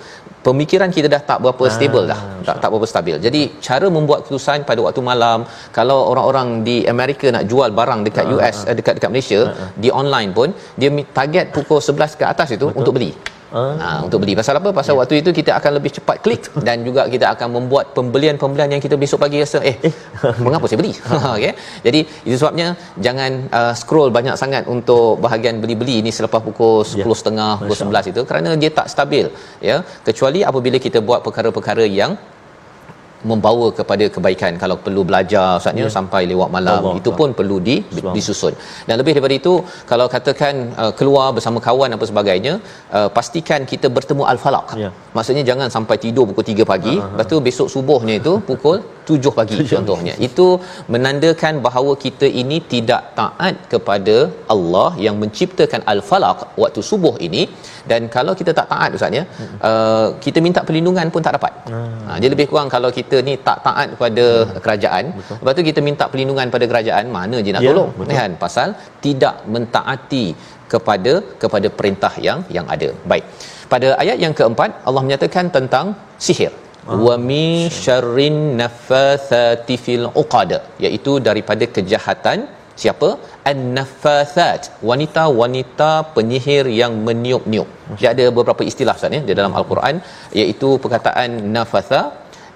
pemikiran kita dah tak berapa stable dah tak tak berapa stabil. Jadi cara membuat keputusan pada waktu malam kalau orang-orang di Amerika nak jual barang dekat US uh, dekat dekat Malaysia di online pun dia target pukul 11 ke atas itu Betul. untuk beli Ha, untuk beli. Pasal apa? Pasal ya. waktu itu kita akan lebih cepat klik dan juga kita akan membuat pembelian-pembelian yang kita besok pagi rasa eh, eh. mengapa saya beli? Okey jadi itu sebabnya jangan uh, scroll banyak sangat untuk bahagian beli-beli ini selepas pukul 10.30 ya. pukul 11 itu kerana dia tak stabil ya. Kecuali apabila kita buat perkara-perkara yang membawa kepada kebaikan kalau perlu belajar ustaznya yeah. sampai lewat malam Allah, itu Allah. pun perlu di disusun dan lebih daripada itu kalau katakan uh, keluar bersama kawan apa sebagainya uh, pastikan kita bertemu al-falaq yeah. maksudnya jangan sampai tidur pukul 3 pagi uh-huh. lepas tu besok subuhnya itu pukul 7 pagi contohnya itu menandakan bahawa kita ini tidak taat kepada Allah yang menciptakan al-falaq waktu subuh ini dan kalau kita tak taat ustaz ya hmm. uh, kita minta perlindungan pun tak dapat hmm. ha, dia lebih kurang kalau kita ni tak taat kepada hmm. kerajaan betul. lepas tu kita minta perlindungan pada kerajaan mana je nak ya, tolong betul. kan pasal tidak mentaati kepada kepada perintah yang yang ada baik pada ayat yang keempat Allah menyatakan tentang sihir ah. wa min syarrin naffathati fil uqad iaitu daripada kejahatan siapa an-naffathat wanita-wanita penyihir yang meniup-niup dia ada beberapa istilah Ustaz ya di dalam al-Quran iaitu perkataan nafatha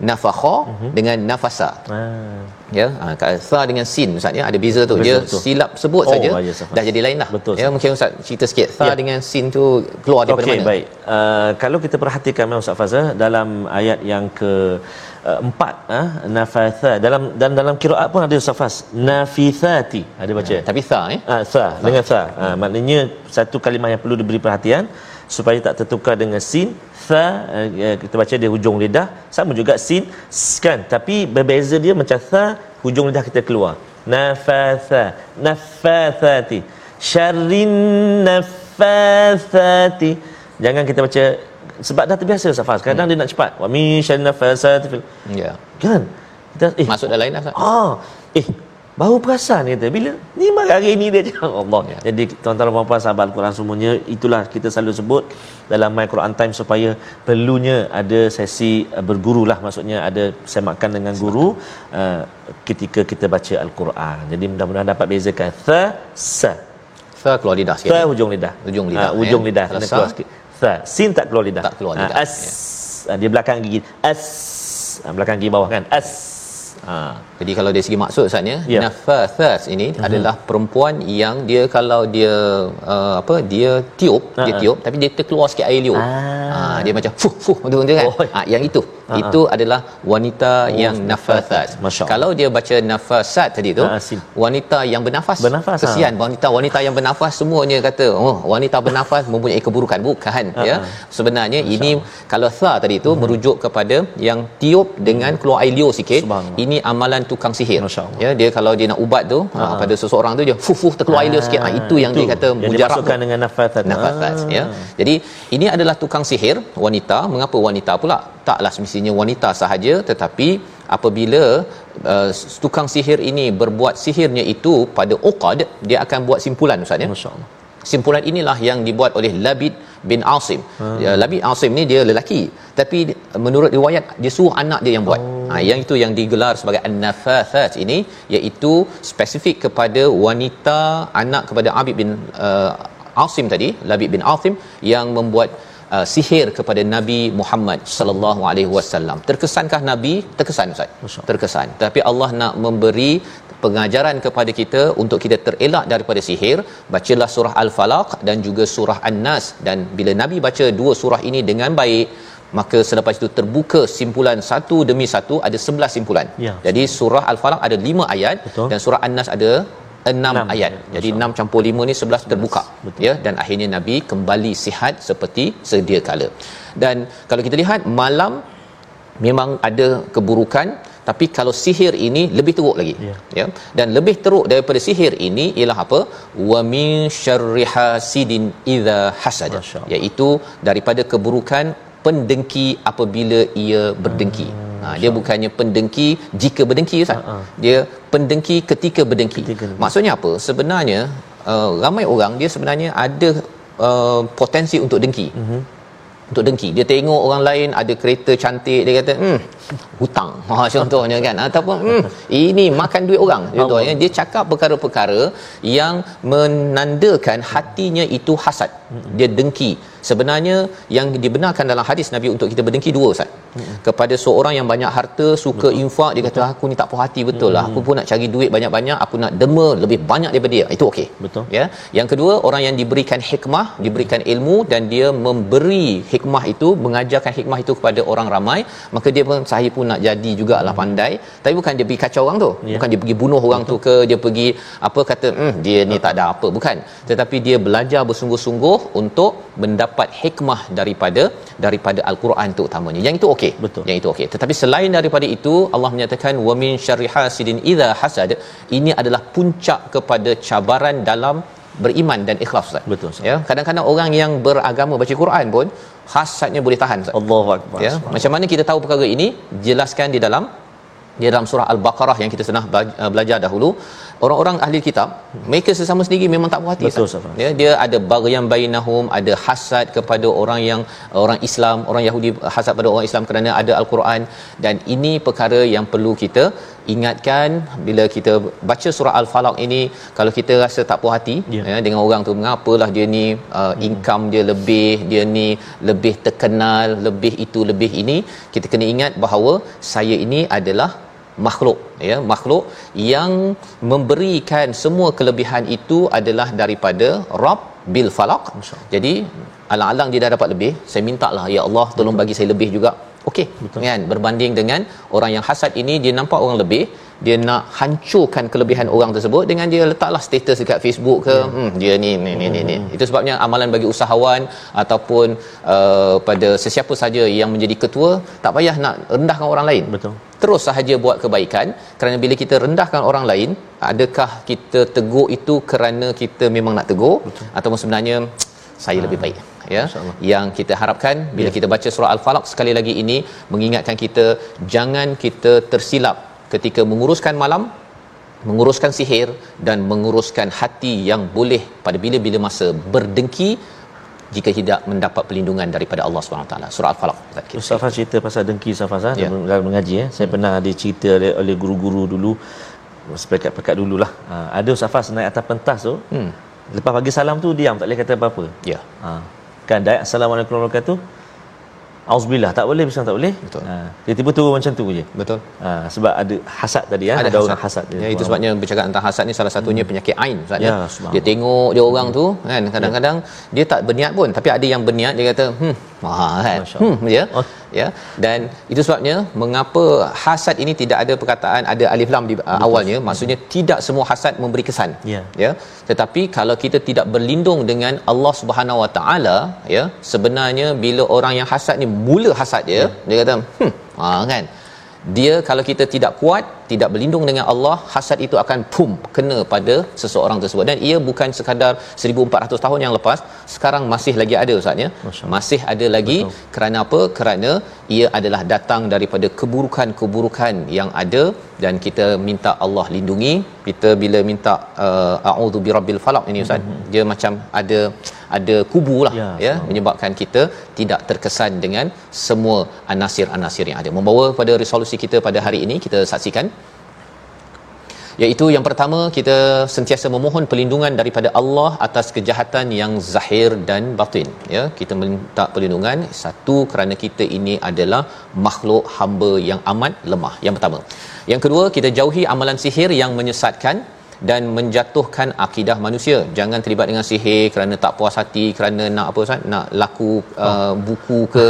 nafakha uh-huh. dengan nafasa. Ah. ya ha, sa dengan sin ustaz ya ada beza tu. Betul, dia betul. silap sebut oh, saja dah jadi lain lah. Betul, ya mungkin ustaz cerita sikit. Sa ya. dengan sin tu keluar daripada okay, mana? baik. Uh, kalau kita perhatikan ustaz Fazal dalam ayat yang ke uh, empat uh, nafatha dalam dan dalam kiraat pun ada safas nafithati ada baca? Ya, tapi sa eh? Uh, sa dengan sa. Uh, maknanya satu kalimah yang perlu diberi perhatian supaya tak tertukar dengan sin tha uh, kita baca dia hujung lidah. Sama juga sin kan? Tapi berbeza dia macam tha hujung lidah kita keluar. Nafatha nafathati. Syarrin nafathati. Jangan kita baca sebab dah terbiasa safas kadang hmm. dia nak cepat. Wa min syarrin nafasati fil ya. Kan? Kita eh. Masuk dalam lain lah ah. Eh baru perasan kata bila ni hari ni dia cakap Allah ya. jadi tuan-tuan dan puan sahabat Al-Quran semuanya itulah kita selalu sebut dalam My Quran Time supaya perlunya ada sesi uh, berguru lah maksudnya ada semakan dengan guru uh, ketika kita baca Al-Quran. Jadi mudah-mudahan dapat bezakan. Tha sa. Tha keluar lidah sikit. Tha hujung lidah. Hujung lidah uh, hujung lidah. Kena keluar sikit. Tha sin tak keluar lidah. Tak keluar lidah uh, as. ya. uh, dia belakang gigi. As. Uh, belakang gigi bawah kan? As Ha. Jadi kalau dari segi maksud Ustaz ya, yeah. nafathas ini uh-huh. adalah perempuan yang dia kalau dia uh, apa dia tiup, uh-huh. dia tiup tapi dia terkeluar sikit air liur. Ah. Ha, dia macam fuh fuh betul-betul kan. Oh. Ha, yang itu. Uh-huh. Itu adalah wanita oh, yang nafathas. Kalau dia baca nafasat tadi tu, uh-huh. wanita yang bernafas. bernafas Kesian ha. wanita-wanita yang bernafas semuanya kata, "Oh, wanita bernafas mempunyai keburukan." Bukan uh-huh. ya. Sebenarnya Masya ini Allah. kalau tha tadi tu uh-huh. merujuk kepada yang tiup dengan keluar air liur sikit. Ini amalan tukang sihir. Ya dia kalau dia nak ubat tu ha. pada seseorang tu dia fuh fuh terkeluar air sikit. Ha, itu yang itu. dia kata mujarab dengan nafasat nafasat ha. ya. Jadi ini adalah tukang sihir wanita. Mengapa wanita pula? Taklah semestinya wanita sahaja tetapi apabila uh, tukang sihir ini berbuat sihirnya itu pada uqad dia akan buat simpulan ustaz ya. Masyaallah simpulan inilah yang dibuat oleh Labid bin Asim. Hmm. Ya, Labid Asim ni dia lelaki tapi menurut riwayat dia suruh anak dia yang buat. Oh. Ha, yang itu yang digelar sebagai an-nafathat ini iaitu spesifik kepada wanita anak kepada Abid bin uh, Asim tadi, Labid bin Asim yang membuat uh, sihir kepada Nabi Muhammad sallallahu alaihi wasallam. Terkesankah Nabi? Terkesan Ustaz. Terkesan. Tapi Allah nak memberi pengajaran kepada kita untuk kita terelak daripada sihir bacalah surah al-falaq dan juga surah an-nas dan bila nabi baca dua surah ini dengan baik maka selepas itu terbuka simpulan satu demi satu ada sebelas simpulan ya. jadi surah al-falaq ada lima ayat Betul. dan surah an-nas ada enam ayat. ayat. Jadi enam campur lima ni sebelas terbuka. Betul. Ya dan akhirnya Nabi kembali sihat seperti sedia kala. Dan kalau kita lihat malam memang ada keburukan tapi kalau sihir ini lebih teruk lagi yeah. ya dan lebih teruk daripada sihir ini ialah apa wa min syarri hasidin idza hasad iaitu daripada keburukan pendengki apabila ia berdengki Ha, dia bukannya pendengki jika berdengki Ustaz. Uh-huh. Dia pendengki ketika berdengki. Ketika Maksudnya apa? Sebenarnya uh, ramai orang dia sebenarnya ada uh, potensi untuk dengki. Uh-huh. Untuk dengki. Dia tengok orang lain ada kereta cantik dia kata, "Hmm, hutang." Ha contohnya kan. Ataupun, "Hmm, ini makan duit orang." Contohnya dia cakap perkara-perkara yang menandakan hatinya itu hasad. Dia dengki sebenarnya yang dibenarkan dalam hadis Nabi untuk kita berdengki dua Ustaz hmm. kepada seorang yang banyak harta suka betul. infak dia kata aku ni tak puas hati betul lah. hmm. lah aku pun nak cari duit banyak-banyak aku nak derma lebih banyak daripada dia itu okey betul ya yang kedua orang yang diberikan hikmah diberikan ilmu dan dia memberi hikmah itu mengajarkan hikmah itu kepada orang ramai maka dia pun saya pun nak jadi jugalah hmm. pandai tapi bukan dia pergi kacau orang tu ya. bukan dia pergi bunuh orang betul. tu ke dia pergi apa kata hmm, dia ni tak ada apa bukan tetapi dia belajar bersungguh-sungguh untuk mendapat hikmah daripada daripada al-Quran tu utamanya yang itu okey betul yang itu okey tetapi selain daripada itu Allah menyatakan wa min syarri hasidin idza hasad ini adalah puncak kepada cabaran dalam beriman dan ikhlas Ustaz. Betul. Ustaz. Ya, kadang-kadang orang yang beragama baca Quran pun hasadnya boleh tahan Ustaz. Allahu akbar. Ya, macam mana kita tahu perkara ini? Jelaskan di dalam di dalam surah al-Baqarah yang kita pernah belajar dahulu orang-orang ahli kitab mereka sesama sendiri memang tak puas hati Betul, ya dia ada baghyan bainahum ada hasad kepada orang yang orang Islam orang Yahudi hasad pada orang Islam kerana ada al-Quran dan ini perkara yang perlu kita ingatkan bila kita baca surah al-falaq ini kalau kita rasa tak puas hati yeah. ya dengan orang tu mengapalah dia ni uh, hmm. income dia lebih dia ni lebih terkenal lebih itu lebih ini kita kena ingat bahawa saya ini adalah makhluk ya makhluk yang memberikan semua kelebihan itu adalah daripada Rabb bil falaq. Jadi alang-alang dia dah dapat lebih saya minta lah ya Allah tolong bagi saya lebih juga. Okey kan? Berbanding dengan orang yang hasad ini dia nampak orang lebih dia nak hancurkan kelebihan orang tersebut dengan dia letaklah status dekat Facebook ke yeah. hmm dia ni ni ni ni, ni. Hmm. itu sebabnya amalan bagi usahawan ataupun uh, pada sesiapa saja yang menjadi ketua tak payah nak rendahkan orang lain betul terus sahaja buat kebaikan kerana bila kita rendahkan orang lain adakah kita tegur itu kerana kita memang nak tegur betul. ataupun sebenarnya saya ha. lebih baik ya yang kita harapkan bila ya. kita baca surah al-falaq sekali lagi ini mengingatkan kita jangan kita tersilap ketika menguruskan malam menguruskan sihir dan menguruskan hati yang boleh pada bila-bila masa berdengki jika tidak mendapat perlindungan daripada Allah SWT surah Al-Falaq Ustaz cerita pasal dengki Ustaz ya. dalam mengaji ya. saya hmm. pernah ada cerita oleh, oleh guru-guru dulu sepekat-pekat dululah ha, ada Ustaz naik atas pentas tu hmm. lepas pagi salam tu diam tak boleh kata apa-apa ya ha. kan dah Assalamualaikum warahmatullahi wabarakatuh Auzubillah tak boleh bisa tak boleh. Betul. Ha, tiba-tiba turun macam tu je. Betul. Ha, sebab ada hasad tadi ya, ada, ada orang hasad. Ya itu sebabnya bercakap tentang hasad ni salah satunya hmm. penyakit ain Ustaz ya. ya. Dia tengok dia orang tu kan kadang-kadang ya. dia tak berniat pun tapi ada yang berniat dia kata hmm wah kan. Hmm ya. Oh. Ya. Dan itu sebabnya mengapa hasad ini tidak ada perkataan ada alif lam di uh, awalnya maksudnya tidak semua hasad memberi kesan. Ya. Ya. Tetapi kalau kita tidak berlindung dengan Allah Subhanahu Wa Taala ya sebenarnya bila orang yang hasad ni mula hasad dia ya. dia kata hmm ha kan dia kalau kita tidak kuat tidak berlindung dengan Allah hasad itu akan pum kena pada seseorang tersebut. Dan ia bukan sekadar 1400 tahun yang lepas sekarang masih lagi ada ustaz ya. Masih ada lagi. Betul. kerana apa? Kerana ia adalah datang daripada keburukan-keburukan yang ada dan kita minta Allah lindungi. Kita bila minta uh, a'udzu birabbil falaq ini ustaz mm-hmm. dia macam ada ada kubu lah ya, ya menyebabkan kita tidak terkesan dengan semua anasir-anasir yang ada. Membawa pada resolusi kita pada hari ini kita saksikan. Iaitu yang pertama kita sentiasa memohon perlindungan daripada Allah atas kejahatan yang zahir dan batin ya. Kita minta perlindungan. Satu kerana kita ini adalah makhluk hamba yang amat lemah. Yang pertama. Yang kedua kita jauhi amalan sihir yang menyesatkan dan menjatuhkan akidah manusia. Jangan terlibat dengan sihir kerana tak puas hati kerana nak apa Ustaz? Nak laku uh, buku ke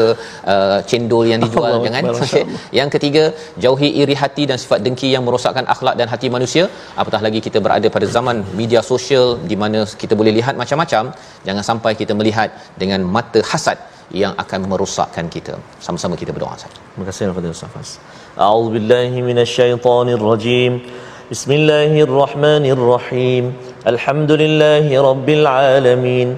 uh, cendol yang dijual Allah jangan? Okay. yang ketiga jauhi iri hati dan sifat dengki yang merosakkan akhlak dan hati manusia. Apatah lagi kita berada pada zaman media sosial di mana kita boleh lihat macam-macam jangan sampai kita melihat dengan mata hasad yang akan merosakkan kita. Sama-sama kita berdoa Ustaz. Terima kasih kepada Ustaz A'udzubillahi minasyaitonirrajim بسم الله الرحمن الرحيم الحمد لله رب العالمين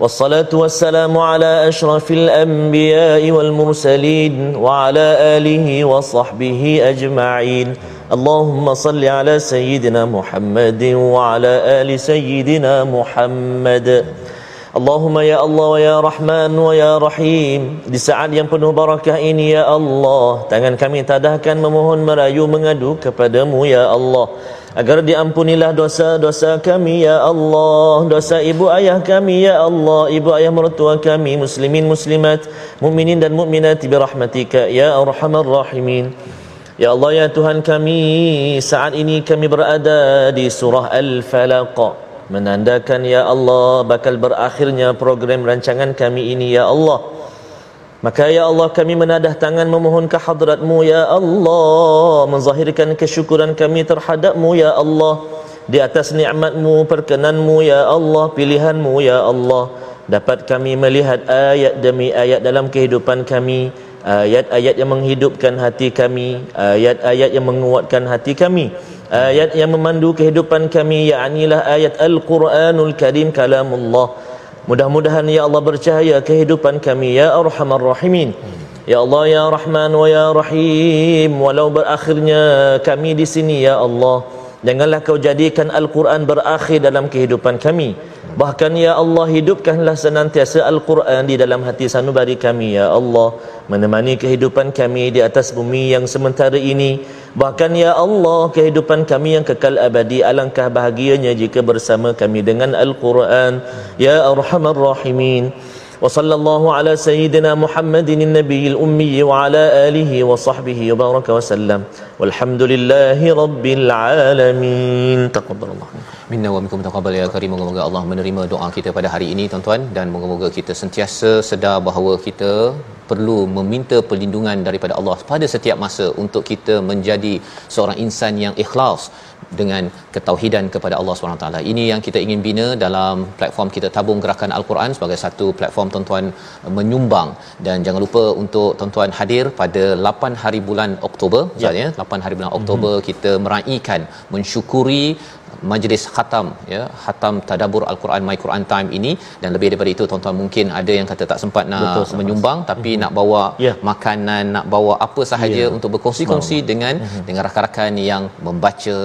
والصلاة والسلام على أشرف الأنبياء والمرسلين وعلى آله وصحبه أجمعين اللهم صل على سيدنا محمد وعلى آل سيدنا محمد Allahumma ya Allah wa ya Rahman wa ya Rahim. Di saat yang penuh barakah ini ya Allah Tangan kami tadahkan memohon merayu mengadu kepadamu ya Allah. Agar diampunilah dosa-dosa kami ya Allah. Dosa ibu ayah kami ya Allah. Ibu ayah mertua kami muslimin muslimat Mukminin dan mukminat birahmatika ya arhamar rahimin. Ya Allah ya Tuhan kami Saat ini kami berada di surah Al-Falaq menandakan ya Allah bakal berakhirnya program rancangan kami ini ya Allah. Maka ya Allah kami menadah tangan memohon ke hadratmu ya Allah. Menzahirkan kesyukuran kami terhadapmu ya Allah. Di atas nikmatmu perkenanmu ya Allah pilihanmu ya Allah. Dapat kami melihat ayat demi ayat dalam kehidupan kami. Ayat-ayat yang menghidupkan hati kami. Ayat-ayat yang menguatkan hati kami ayat yang memandu kehidupan kami yaknilah ayat Al-Quranul Karim kalamullah. Mudah-mudahan ya Allah bercahaya kehidupan kami ya arhamar rahimin. Ya Allah ya Rahman wa ya Rahim walau berakhirnya kami di sini ya Allah. Janganlah kau jadikan Al-Quran berakhir dalam kehidupan kami Bahkan ya Allah hidupkanlah senantiasa Al-Quran di dalam hati sanubari kami ya Allah. Menemani kehidupan kami di atas bumi yang sementara ini. Bahkan ya Allah kehidupan kami yang kekal abadi Alangkah bahagianya jika bersama kami dengan Al-Quran. Ya Arhamar Rahimin وصلى الله على سيدنا محمد النبي الأمي وعلى آله وصحبه وبارك وسلم والحمد لله رب العالمين تقبل الله Minna wa minkum taqabbal ya karim. Moga-moga Allah menerima doa kita pada hari ini tuan-tuan dan moga-moga kita sentiasa sedar bahawa kita perlu meminta perlindungan daripada Allah pada setiap masa untuk kita menjadi seorang insan yang ikhlas dengan ketauhidan kepada Allah SWT. Ini yang kita ingin bina dalam platform kita tabung gerakan Al-Quran sebagai satu platform tuan-tuan menyumbang dan jangan lupa untuk tuan-tuan hadir pada 8 hari bulan Oktober ya. ya 8 hari bulan Oktober mm-hmm. kita meraihkan mensyukuri majlis khatam ya khatam tadabbur al-Quran my Quran time ini dan lebih daripada itu tuan-tuan mungkin ada yang kata tak sempat nak Betul, menyumbang sama. tapi mm-hmm. nak bawa yeah. makanan nak bawa apa sahaja yeah. untuk berkongsi-kongsi Semang. dengan mm-hmm. dengan rakan-rakan yang membaca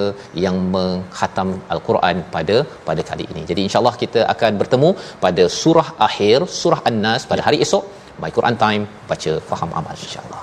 yang menghatam al-Quran pada pada kali ini. Jadi insya-Allah kita akan bertemu pada surah akhir surah An-Nas pada hari esok my Quran time baca faham amal insya-Allah.